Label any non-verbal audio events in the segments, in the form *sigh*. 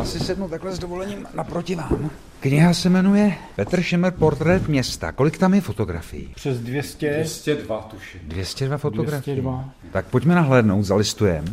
Já si sednu takhle s dovolením naproti vám. Kniha se jmenuje Petr Šemer Portrét města. Kolik tam je fotografií? Přes 200. 202 tuším. 202 fotografií. 202. Tak pojďme nahlédnout, zalistujem.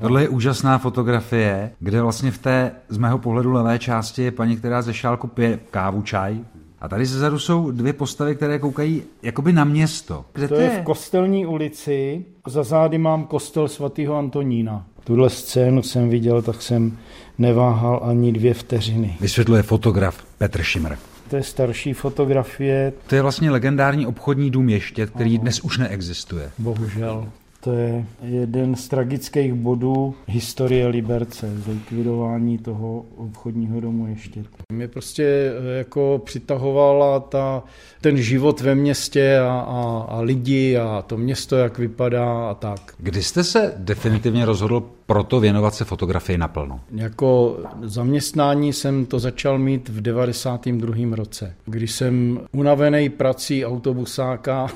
Tohle je úžasná fotografie, kde vlastně v té z mého pohledu levé části je paní, která ze šálku pije kávu, čaj. A tady zezadu jsou dvě postavy, které koukají jakoby na město. Kde To je v Kostelní ulici. Za zády mám kostel svatého Antonína. Tuhle scénu jsem viděl, tak jsem neváhal ani dvě vteřiny. Vysvětluje fotograf Petr Šimr. To je starší fotografie, To je vlastně legendární obchodní dům ještě, který dnes už neexistuje. bohužel. To je jeden z tragických bodů historie Liberce, zlikvidování toho obchodního domu ještě. Mě prostě eh, jako přitahovala ta, ten život ve městě a, a, a lidi a to město, jak vypadá a tak. Kdy jste se definitivně rozhodl proto věnovat se fotografii naplno? Jako zaměstnání jsem to začal mít v 92. roce, kdy jsem unavený prací autobusáka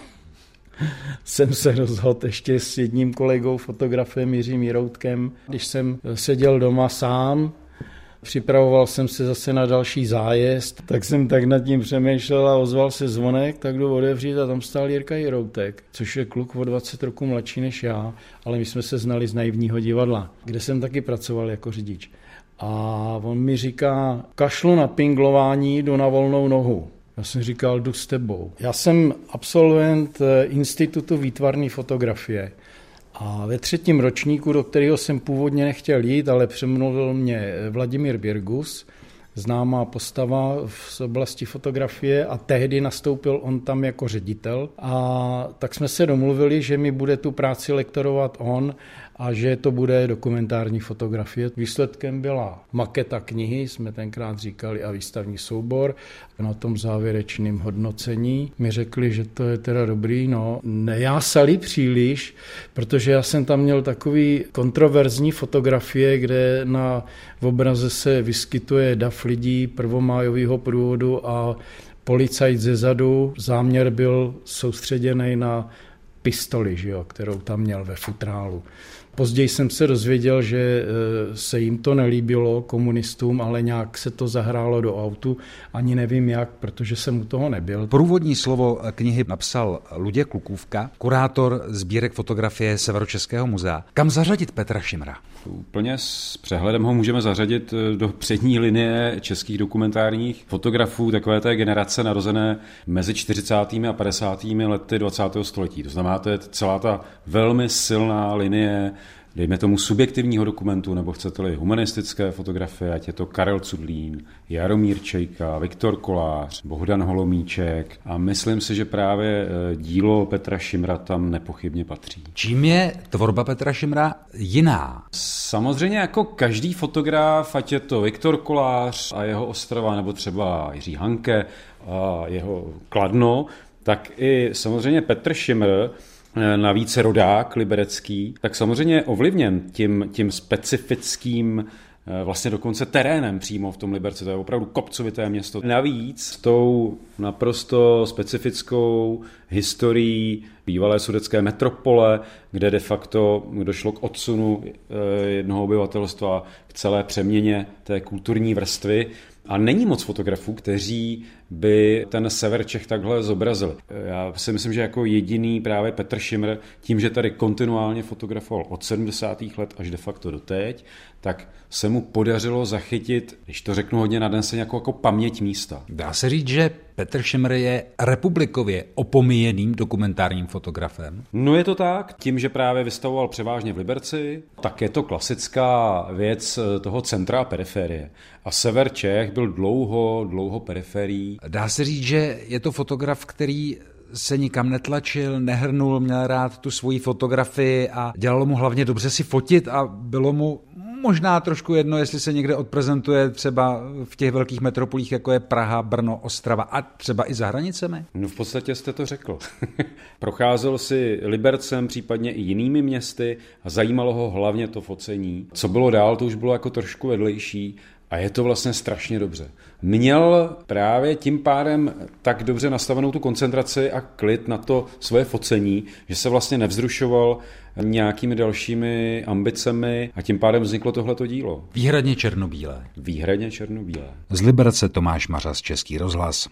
*laughs* jsem se rozhodl ještě s jedním kolegou, fotografem Jiřím Jiroutkem, když jsem seděl doma sám, Připravoval jsem se zase na další zájezd, tak jsem tak nad tím přemýšlel a ozval se zvonek, tak jdu otevřít a tam stál Jirka Jiroutek, což je kluk o 20 roku mladší než já, ale my jsme se znali z naivního divadla, kde jsem taky pracoval jako řidič. A on mi říká, kašlu na pinglování, jdu na volnou nohu. Já jsem říkal, jdu s tebou. Já jsem absolvent eh, Institutu výtvarné fotografie. A ve třetím ročníku, do kterého jsem původně nechtěl jít, ale přemluvil mě Vladimír Birgus, známá postava v oblasti fotografie a tehdy nastoupil on tam jako ředitel a tak jsme se domluvili, že mi bude tu práci lektorovat on a že to bude dokumentární fotografie. Výsledkem byla maketa knihy, jsme tenkrát říkali, a výstavní soubor. Na tom závěrečném hodnocení mi řekli, že to je teda dobrý, no nejásali příliš, protože já jsem tam měl takový kontroverzní fotografie, kde na obraze se vyskytuje dav lidí prvomájového průvodu a policajt ze zadu. Záměr byl soustředěný na pistoli, že jo, kterou tam měl ve futrálu. Později jsem se dozvěděl, že e, se jim to nelíbilo komunistům, ale nějak se to zahrálo do autu. Ani nevím jak, protože jsem u toho nebyl. Průvodní slovo knihy napsal Luděk Klukůvka, kurátor sbírek fotografie Severočeského muzea. Kam zařadit Petra Šimra? Úplně s přehledem ho můžeme zařadit eh, do přední linie českých dokumentárních fotografů takové té generace narozené mezi 40. a 50. lety 20. století. To znamená, to je celá ta velmi silná linie dejme tomu subjektivního dokumentu, nebo chcete-li humanistické fotografie, ať je to Karel Cudlín, Jaromír Čejka, Viktor Kolář, Bohdan Holomíček a myslím si, že právě eh, dílo Petra Šimra tam nepochybně patří. Čím je tvorba Petra Šimra jiná? Samozřejmě jako každý fotograf, ať je to Viktor Kolář a jeho Ostrava, nebo třeba Jiří Hanke a jeho Kladno, tak i samozřejmě Petr Šimr Eh, navíc rodák liberecký, tak samozřejmě ovlivněn tím, tím specifickým eh, vlastně dokonce terénem přímo v tom Liberci. To je opravdu kopcovité město. Navíc s tou naprosto specifickou historií bývalé sudecké metropole, kde de facto došlo k odsunu eh, jednoho obyvatelstva k celé přeměně té kulturní vrstvy, a není moc fotografů, kteří by ten sever Čech takhle zobrazili. Já si myslím, že jako jediný právě Petr Šimr, tím, že tady kontinuálně fotografoval od 70. let až de facto do teď, tak se mu podařilo zachytit, když to řeknu hodně na den, se nějakou jako paměť místa. Dá se říct, že Petr Šimr je republikově opomíjeným dokumentárním fotografem? No je to tak, tím, že právě vystavoval převážně v Liberci, tak je to klasická věc toho centra a periferie. A sever Čech byl dlouho, dlouho periferií. Dá se říct, že je to fotograf, který se nikam netlačil, nehrnul, měl rád tu svoji fotografii a dělalo mu hlavně dobře si fotit a bylo mu možná trošku jedno, jestli se někde odprezentuje třeba v těch velkých metropolích, jako je Praha, Brno, Ostrava a třeba i za hranicemi? No v podstatě jste to řekl. *laughs* Procházel si Libercem, případně i jinými městy a zajímalo ho hlavně to focení. Co bylo dál, to už bylo jako trošku vedlejší A je to vlastně strašně dobře. Měl právě tím pádem tak dobře nastavenou tu koncentraci a klid na to svoje focení, že se vlastně nevzrušoval nějakými dalšími ambicemi a tím pádem vzniklo tohleto dílo. Výhradně černobílé. Výhradně černobílé. Z Liberce Tomáš Mařas, Český rozhlas.